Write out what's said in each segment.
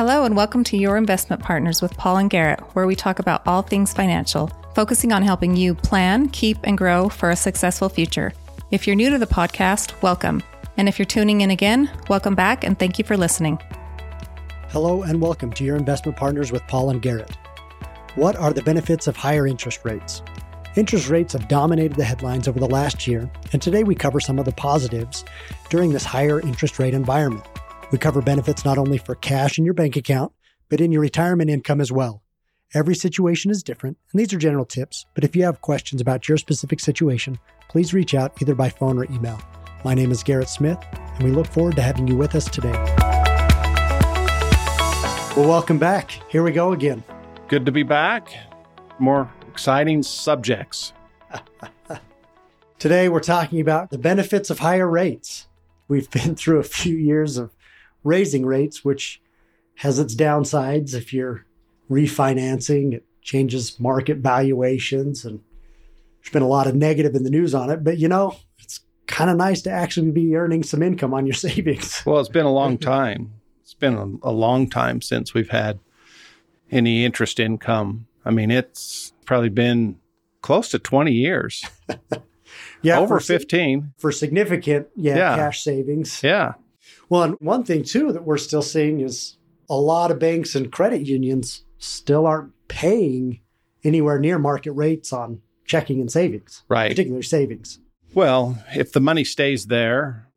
Hello, and welcome to Your Investment Partners with Paul and Garrett, where we talk about all things financial, focusing on helping you plan, keep, and grow for a successful future. If you're new to the podcast, welcome. And if you're tuning in again, welcome back and thank you for listening. Hello, and welcome to Your Investment Partners with Paul and Garrett. What are the benefits of higher interest rates? Interest rates have dominated the headlines over the last year, and today we cover some of the positives during this higher interest rate environment. We cover benefits not only for cash in your bank account, but in your retirement income as well. Every situation is different, and these are general tips, but if you have questions about your specific situation, please reach out either by phone or email. My name is Garrett Smith, and we look forward to having you with us today. Well, welcome back. Here we go again. Good to be back. More exciting subjects. Today, we're talking about the benefits of higher rates. We've been through a few years of raising rates, which has its downsides. If you're refinancing, it changes market valuations, and there's been a lot of negative in the news on it. But you know, it's kind of nice to actually be earning some income on your savings. Well, it's been a long time. It's been a, a long time since we've had any interest income. I mean, it's probably been close to 20 years. yeah, Over for, 15. for significant yeah, Yeah. cash savings. Yeah. Well, and one thing too that we're still seeing is a lot of banks and credit unions still aren't paying anywhere near market rates on checking and savings, Right. particularly savings. Well, if the money stays there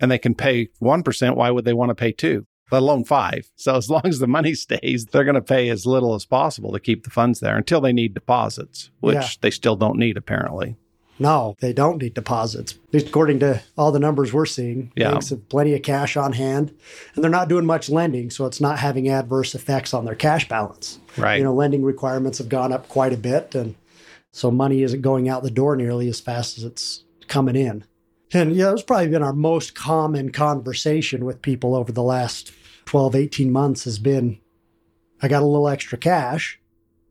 and they can pay 1%, why would they want to pay 2? Let alone 5. So as long as the money stays, they're going to pay as little as possible to keep the funds there until they need deposits, which Yeah. they still don't need apparently. No, they don't need deposits. At least according to all the numbers we're seeing, Yeah. banks have plenty of cash on hand, and they're not doing much lending, so it's not having adverse effects on their cash balance. Right. You know, lending requirements have gone up quite a bit, and so money isn't going out the door nearly as fast as it's coming in. And yeah, it's probably been our most common conversation with people over the last 12, 18 months has been, I got a little extra cash.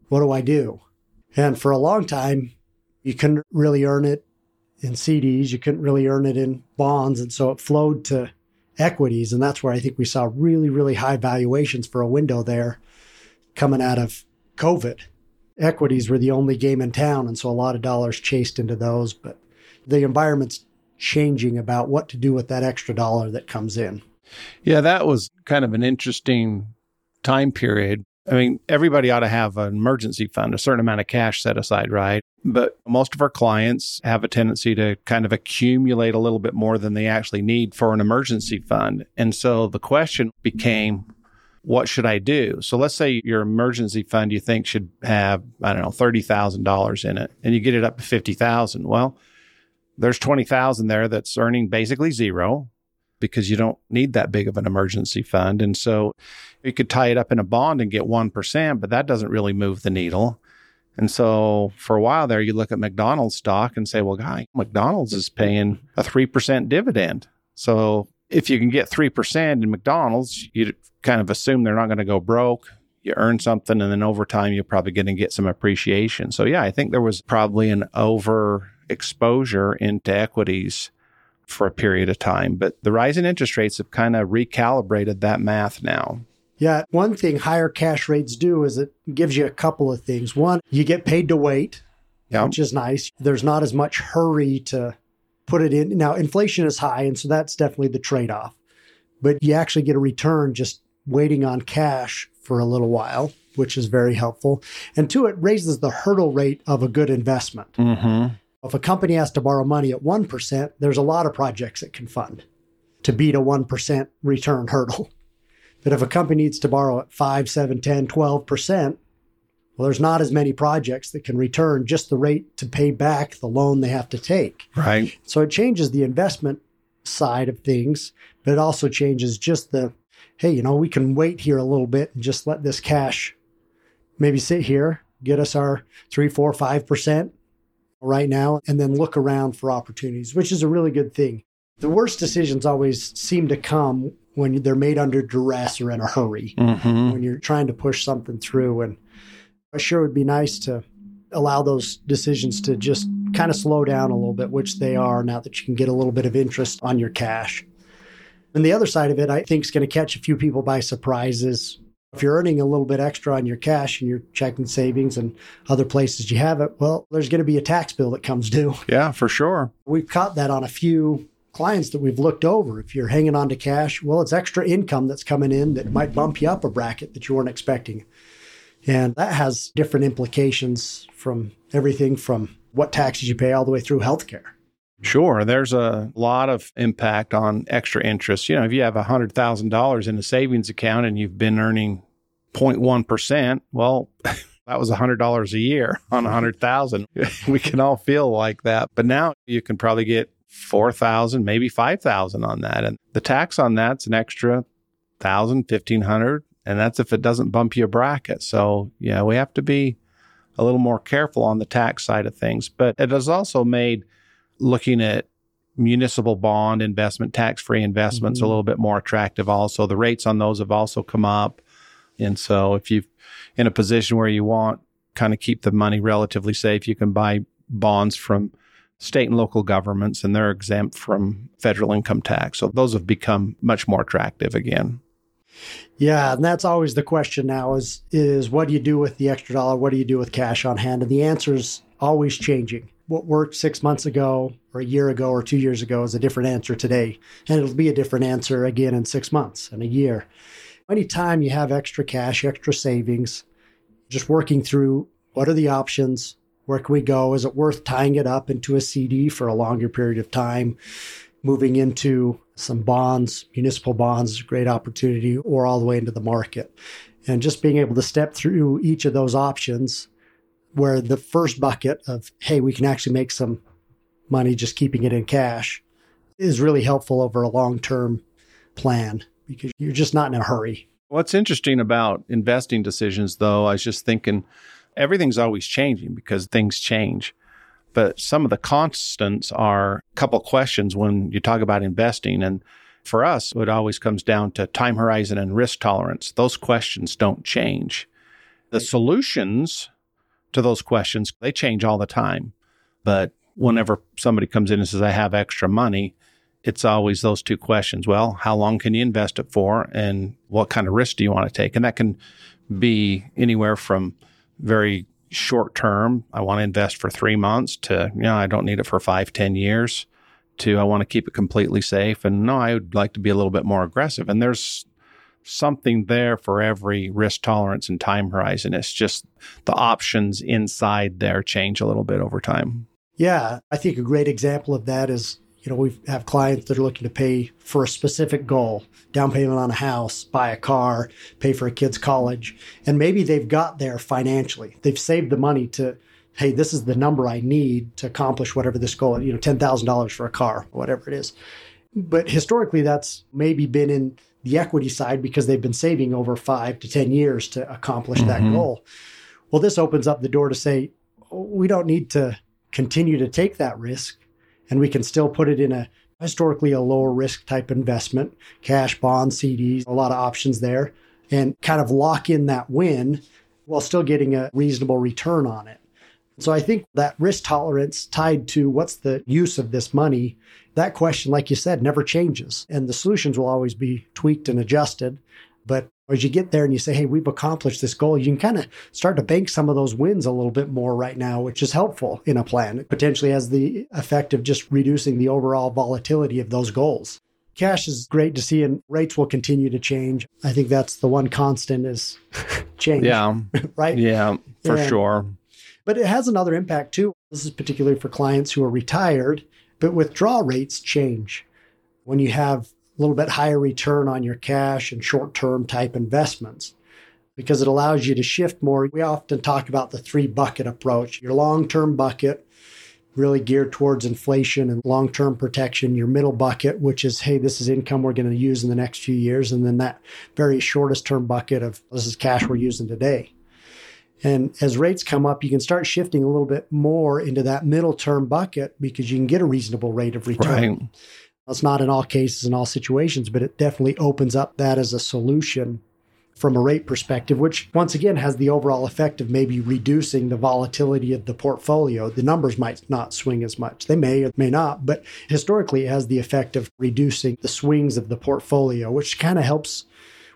What do I do? And for a long time, you couldn't really earn it in CDs. You couldn't really earn it in bonds. And so it flowed to equities. And that's where I think we saw really, really high valuations for a window there coming out of COVID. Equities were the only game in town. And so a lot of dollars chased into those. But the environment's changing about what to do with that extra dollar that comes in. Yeah, that was kind of an interesting time period. I mean, everybody ought to have an emergency fund, a certain amount of cash set aside, right? But most of our clients have a tendency to kind of accumulate a little bit more than they actually need for an emergency fund. And so the question became, what should I do? So let's say your emergency fund you think should have, I don't know, $30,000 in it and you get it up to 50,000. Well, there's 20,000 there that's earning basically zero because you don't need that big of an emergency fund. And so you could tie it up in a bond and get 1%, but that doesn't really move the needle. And so for a while there, you look at McDonald's stock and say, well, guy, McDonald's is paying a 3% dividend. So if you can get 3% in McDonald's, you kind of assume they're not going to go broke. You earn something, and then over time, you're probably going to get some appreciation. So, yeah, I think there was probably an over exposure into equities for a period of time. But the rise in interest rates have kind of recalibrated that math now. Yeah, one thing higher cash rates do is it gives you a couple of things. One, you get paid to wait, Yeah. which is nice. There's not as much hurry to put it in. Now, inflation is high, and so that's definitely the trade off. But you actually get a return just waiting on cash for a little while, which is very helpful. And two, it raises the hurdle rate of a good investment. Mm-hmm. If a company has to borrow money at 1%, there's a lot of projects it can fund to beat a 1% return hurdle. But if a company needs to borrow at 5, 7, 10, 12%, well, there's not as many projects that can return just the rate to pay back the loan they have to take. Right. So it changes the investment side of things, but it also changes just the, hey, you know, we can wait here a little bit and just let this cash maybe sit here, get us our three, four, five percent right now, and then look around for opportunities, which is a really good thing. The worst decisions always seem to come when they're made under duress or in a hurry, Mm-hmm. when you're trying to push something through. And I sure would be nice to allow those decisions to just kind of slow down a little bit, which they are now that you can get a little bit of interest on your cash. And the other side of it, I think, is going to catch a few people by surprises. If you're earning a little bit extra on your cash and your checking savings and other places you have it, well, there's going to be a tax bill that comes due. Yeah, for sure. We've caught that on a few clients that we've looked over. If you're hanging on to cash, well, it's extra income that's coming in that might bump you up a bracket that you weren't expecting. And that has different implications from everything from what taxes you pay all the way through healthcare. Sure. There's a lot of impact on extra interest. You know, if you have $100,000 in a savings account and you've been earning 0.1%, well, that was $100 a year on 100,000. we can all feel like that. But now you can probably get 4,000, maybe 5,000 on that. And the tax on that's an extra 1,000, 1,500. And that's if it doesn't bump you a bracket. So, yeah, we have to be a little more careful on the tax side of things. But it has also made looking at municipal bond investment, tax free investments mm-hmm. a little bit more attractive also. The rates on those have also come up. And so if you're in a position where you want kind of keep the money relatively safe, you can buy bonds from state and local governments and they're exempt from federal income tax. So those have become much more attractive again. Yeah, and that's always the question now is is what do you do with the extra dollar? What do you do with cash on hand? And the answer is always changing. What worked 6 months ago or a year ago or 2 years ago is a different answer today, and it'll be a different answer again in 6 months and a year. Anytime you have extra cash, extra savings, just working through what are the options? Where can we go? Is it worth tying it up into a CD for a longer period of time? Moving into some bonds, municipal bonds great opportunity, or all the way into the market. And just being able to step through each of those options, where the first bucket of, hey, we can actually make some money just keeping it in cash, is really helpful over a long term plan because you're just not in a hurry. What's interesting about investing decisions, though, I was just thinking everything's always changing because things change. But some of the constants are a couple questions when you talk about investing. And for us, it always comes down to time horizon and risk tolerance. Those questions don't change. The solutions to those questions, they change all the time. But whenever somebody comes in and says, I have extra money, it's always those two questions. Well, how long can you invest it for? And what kind of risk do you want to take? And that can be anywhere from very short term. I want to invest for three months to, you know, I don't need it for five, ten years to, I want to keep it completely safe. And no, I would like to be a little bit more aggressive. And there's something there for every risk tolerance and time horizon. It's just the options inside there change a little bit over time. Yeah. I think a great example of that is you know, we have clients that are looking to pay for a specific goal, down payment on a house, buy a car, pay for a kid's college. And maybe they've got there financially. They've saved the money to, hey, this is the number I need to accomplish whatever this goal, you know, $10,000 for a car, whatever it is. But historically, that's maybe been in the equity side because they've been saving over five to 10 years to accomplish mm-hmm. that goal. Well, this opens up the door to say, we don't need to continue to take that risk and we can still put it in a historically a lower risk type investment, cash, bonds, CDs, a lot of options there, and kind of lock in that win while still getting a reasonable return on it. So I think that risk tolerance tied to what's the use of this money, that question, like you said, never changes. And the solutions will always be tweaked and adjusted. But as you get there and you say, hey, we've accomplished this goal, you can kind of start to bank some of those wins a little bit more right now, which is helpful in a plan. It potentially has the effect of just reducing the overall volatility of those goals. Cash is great to see, and rates will continue to change. I think that's the one constant is change. Yeah. right? Yeah, for and, sure. But it has another impact too. This is particularly for clients who are retired, but withdrawal rates change. When you have a little bit higher return on your cash and short term type investments because it allows you to shift more. We often talk about the three bucket approach your long term bucket, really geared towards inflation and long term protection, your middle bucket, which is, hey, this is income we're going to use in the next few years, and then that very shortest term bucket of this is cash we're using today. And as rates come up, you can start shifting a little bit more into that middle term bucket because you can get a reasonable rate of return. Right. It's not in all cases in all situations, but it definitely opens up that as a solution from a rate perspective, which once again has the overall effect of maybe reducing the volatility of the portfolio. The numbers might not swing as much. They may or may not, but historically it has the effect of reducing the swings of the portfolio, which kind of helps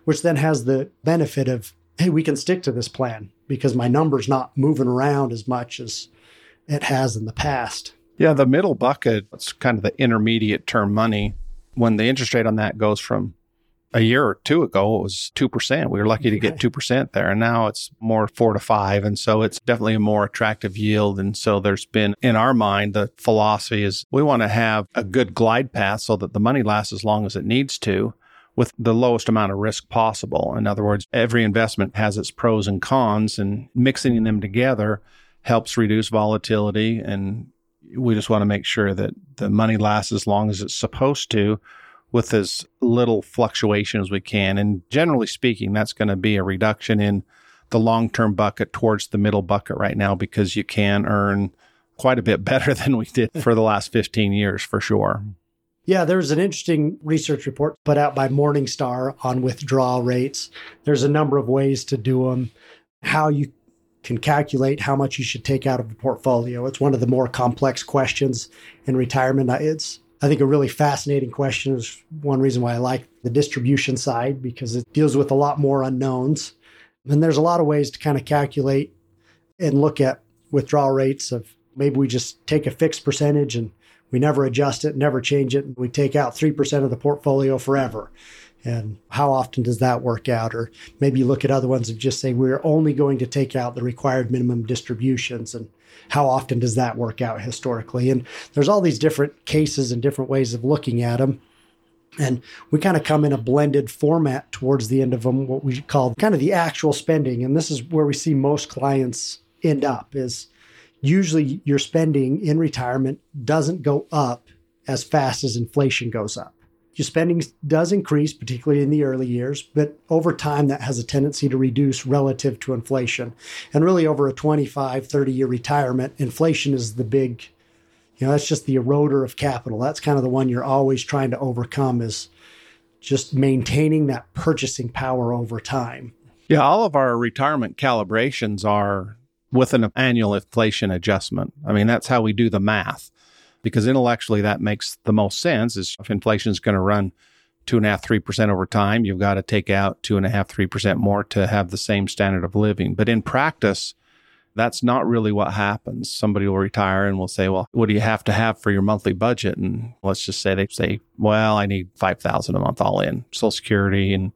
which then has the benefit of, hey, we can stick to this plan because my number's not moving around as much as it has in the past. Yeah, the middle bucket, it's kind of the intermediate term money. When the interest rate on that goes from a year or two ago, it was 2%. We were lucky to get 2% there. And now it's more four to five. And so it's definitely a more attractive yield. And so there's been, in our mind, the philosophy is we want to have a good glide path so that the money lasts as long as it needs to with the lowest amount of risk possible. In other words, every investment has its pros and cons, and mixing them together helps reduce volatility. And we just want to make sure that the money lasts as long as it's supposed to with as little fluctuation as we can. And generally speaking, that's going to be a reduction in the long term bucket towards the middle bucket right now because you can earn quite a bit better than we did for the last 15 years for sure. Yeah, there's an interesting research report put out by Morningstar on withdrawal rates. There's a number of ways to do them, how you can calculate how much you should take out of a portfolio. It's one of the more complex questions in retirement. It's I think a really fascinating question is one reason why I like the distribution side because it deals with a lot more unknowns. And there's a lot of ways to kind of calculate and look at withdrawal rates of maybe we just take a fixed percentage and we never adjust it, never change it. We take out 3% of the portfolio forever. And how often does that work out? Or maybe look at other ones and just say we're only going to take out the required minimum distributions and how often does that work out historically? And there's all these different cases and different ways of looking at them. And we kind of come in a blended format towards the end of them, what we call kind of the actual spending. And this is where we see most clients end up is usually your spending in retirement doesn't go up as fast as inflation goes up your spending does increase, particularly in the early years, but over time that has a tendency to reduce relative to inflation. And really, over a 25, 30 year retirement, inflation is the big, you know, that's just the eroder of capital. That's kind of the one you're always trying to overcome is just maintaining that purchasing power over time. Yeah, all of our retirement calibrations are with an annual inflation adjustment. I mean, that's how we do the math because intellectually that makes the most sense is if inflation is going to run two and a half, three percent over time, you've got to take out two and a half, three percent more to have the same standard of living. But in practice, that's not really what happens. Somebody will retire and will say, "Well, what do you have to have for your monthly budget?" And let's just say they say, "Well, I need five thousand a month all in, Social Security and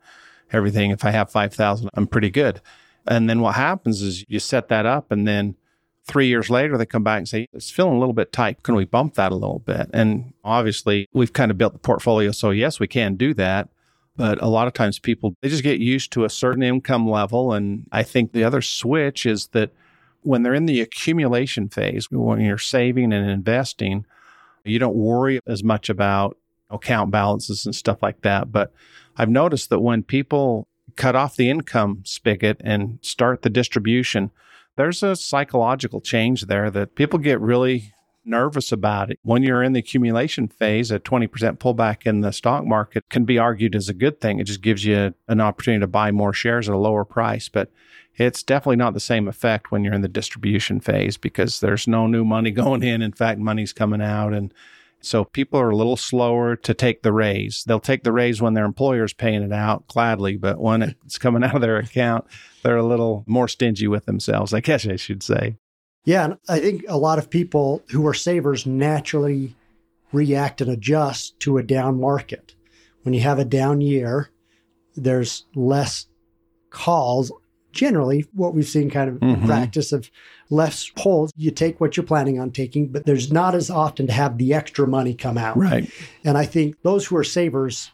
everything. If I have five thousand, I'm pretty good." And then what happens is you set that up, and then Three years later, they come back and say, it's feeling a little bit tight. Can we bump that a little bit? And obviously, we've kind of built the portfolio. So, yes, we can do that. But a lot of times people, they just get used to a certain income level. And I think the other switch is that when they're in the accumulation phase, when you're saving and investing, you don't worry as much about account balances and stuff like that. But I've noticed that when people cut off the income spigot and start the distribution, there's a psychological change there that people get really nervous about it. When you're in the accumulation phase, a 20% pullback in the stock market can be argued as a good thing. It just gives you an opportunity to buy more shares at a lower price. But it's definitely not the same effect when you're in the distribution phase because there's no new money going in. In fact, money's coming out and so people are a little slower to take the raise. They'll take the raise when their employer's paying it out gladly, but when it's coming out of their account, they're a little more stingy with themselves, I guess I should say. Yeah, and I think a lot of people who are savers naturally react and adjust to a down market. When you have a down year, there's less calls generally what we've seen kind of mm-hmm. practice of less holds. You take what you're planning on taking, but there's not as often to have the extra money come out. Right. And I think those who are savers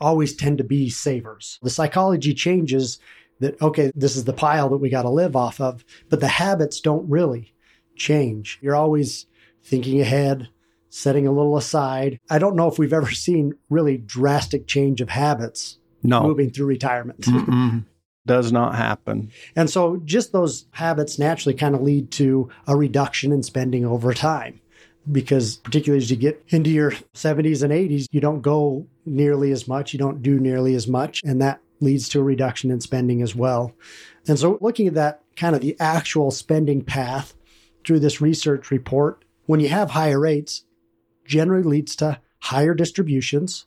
always tend to be savers. The psychology changes that, okay, this is the pile that we got to live off of, but the habits don't really change. You're always thinking ahead, setting a little aside. I don't know if we've ever seen really drastic change of habits no. moving through retirement does not happen. And so just those habits naturally kind of lead to a reduction in spending over time. Because particularly as you get into your 70s and 80s, you don't go nearly as much, you don't do nearly as much, and that leads to a reduction in spending as well. And so looking at that kind of the actual spending path through this research report, when you have higher rates, generally leads to higher distributions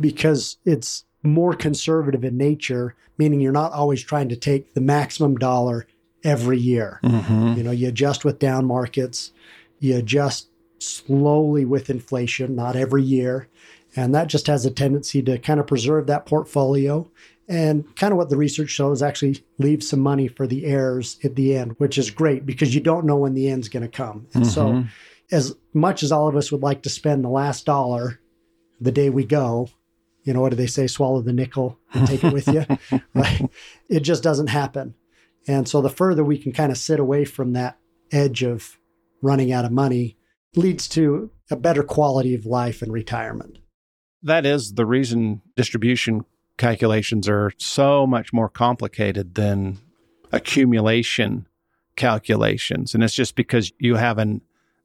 because it's more conservative in nature, meaning you're not always trying to take the maximum dollar every year. Mm-hmm. You know, you adjust with down markets, you adjust slowly with inflation, not every year. And that just has a tendency to kind of preserve that portfolio. And kind of what the research shows actually leaves some money for the heirs at the end, which is great because you don't know when the end's going to come. And so, Mhm. as much as all of us would like to spend the last dollar the day we go, you know, what do they say? Swallow the nickel and take it with you, right? It just doesn't happen. And so, the further we can kind of sit away from that edge of running out of money leads to a better quality of life and retirement. that is the reason distribution calculations are so much more complicated than accumulation calculations. And it's just because you have an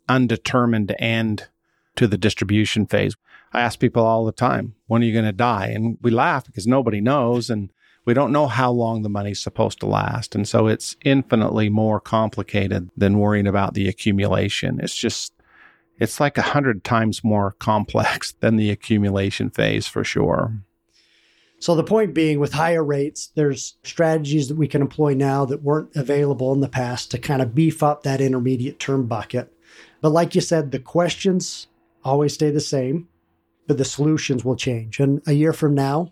undetermined end to the distribution phase. I ask people all the time, when are you going to die? And we laugh because nobody knows and we don't know how long the money's supposed to last. And so it's infinitely more complicated than worrying about the accumulation. It's just it's like a hundred times more complex than the accumulation phase for sure. So, the point being, with higher rates, there's strategies that we can employ now that weren't available in the past to kind of beef up that intermediate term bucket. But, like you said, the questions always stay the same, but the solutions will change. And a year from now,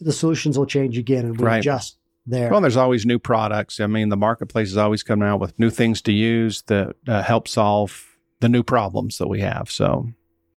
the solutions will change again and we Right. adjust there. Well, there's always new products. I mean, the marketplace is always coming out with new things to use that uh, help solve the new problems that we have. So,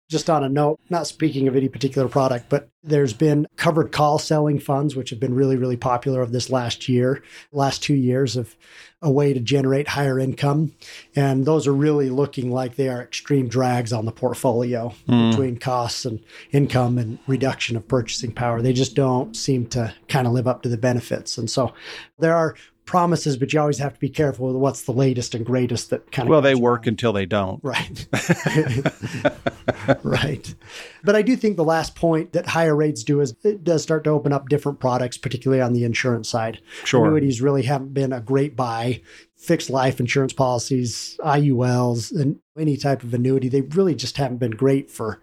just on a note, not speaking of any particular product, but there's been covered call selling funds, which have been really, really popular of this last year, last two years of a way to generate higher income. And those are really looking like they are extreme drags on the portfolio hmm. between costs and income and reduction of purchasing power. They just don't seem to kind of live up to the benefits. And so there are promises, but you always have to be careful with what's the latest and greatest that kind of well, they work around. until they don't. Right. right. But I do think the last point that higher rates do is it does start to open up different products, particularly on the insurance side. Sure. Annuities really haven't been a great buy. Fixed life insurance policies, IULs, and any type of annuity, they really just haven't been great for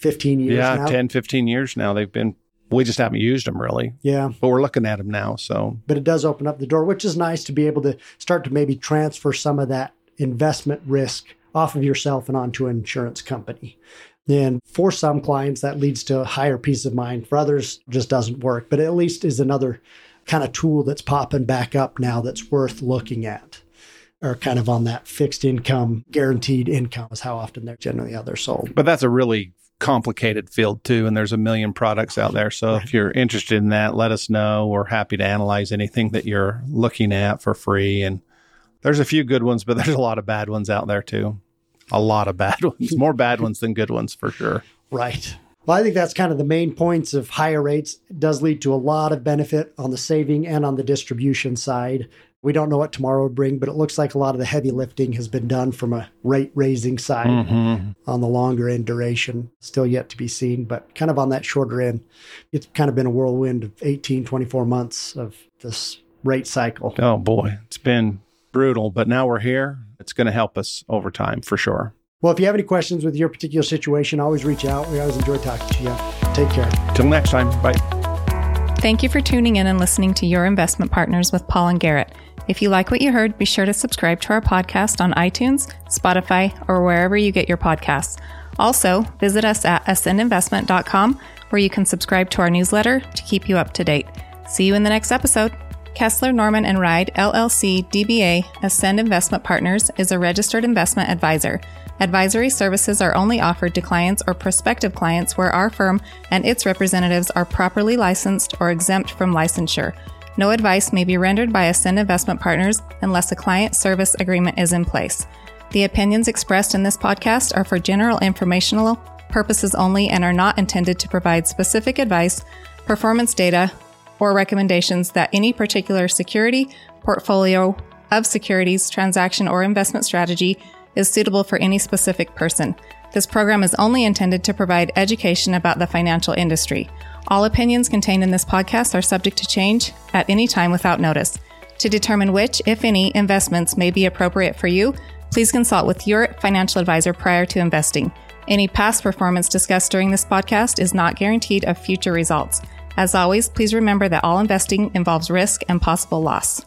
15 years Yeah, now. 10, 15 years now. They've been, we just haven't used them really, Yeah. but we're looking at them now. So, but it does open up the door, which is nice to be able to start to maybe transfer some of that investment risk off of yourself and onto an insurance company. And for some clients, that leads to a higher peace of mind. For others, just doesn't work. But at least is another kind of tool that's popping back up now that's worth looking at. Or kind of on that fixed income, guaranteed income is how often they're generally how they're sold. but that's a really complicated field too. And there's a million products out there. So if you're interested in that, let us know. We're happy to analyze anything that you're looking at for free. And there's a few good ones, but there's a lot of bad ones out there too. A lot of bad ones, more bad ones than good ones for sure. Right. Well, I think that's kind of the main points of higher rates. It does lead to a lot of benefit on the saving and on the distribution side. We don't know what tomorrow will bring, but it looks like a lot of the heavy lifting has been done from a rate raising side Mm-hmm. on the longer end duration. Still yet to be seen, but kind of on that shorter end. It's kind of been a whirlwind of 18, 24 months of this rate cycle. Oh boy, it's been brutal, but now we're here. It's going to help us over time for sure. Well, if you have any questions with your particular situation, always reach out. We always enjoy talking to you. Take care. Till next time, bye. Thank you for tuning in and listening to Your Investment Partners with Paul and Garrett. If you like what you heard, be sure to subscribe to our podcast on iTunes, Spotify, or wherever you get your podcasts. Also, visit us at ascendinvestment.com where you can subscribe to our newsletter to keep you up to date. See you in the next episode. Kessler Norman and Ride LLC DBA Ascend Investment Partners is a registered investment advisor. Advisory services are only offered to clients or prospective clients where our firm and its representatives are properly licensed or exempt from licensure. No advice may be rendered by Ascend Investment Partners unless a client service agreement is in place. The opinions expressed in this podcast are for general informational purposes only and are not intended to provide specific advice, performance data, or recommendations that any particular security, portfolio of securities, transaction, or investment strategy is suitable for any specific person. This program is only intended to provide education about the financial industry. All opinions contained in this podcast are subject to change at any time without notice. To determine which, if any, investments may be appropriate for you, please consult with your financial advisor prior to investing. Any past performance discussed during this podcast is not guaranteed of future results. As always, please remember that all investing involves risk and possible loss.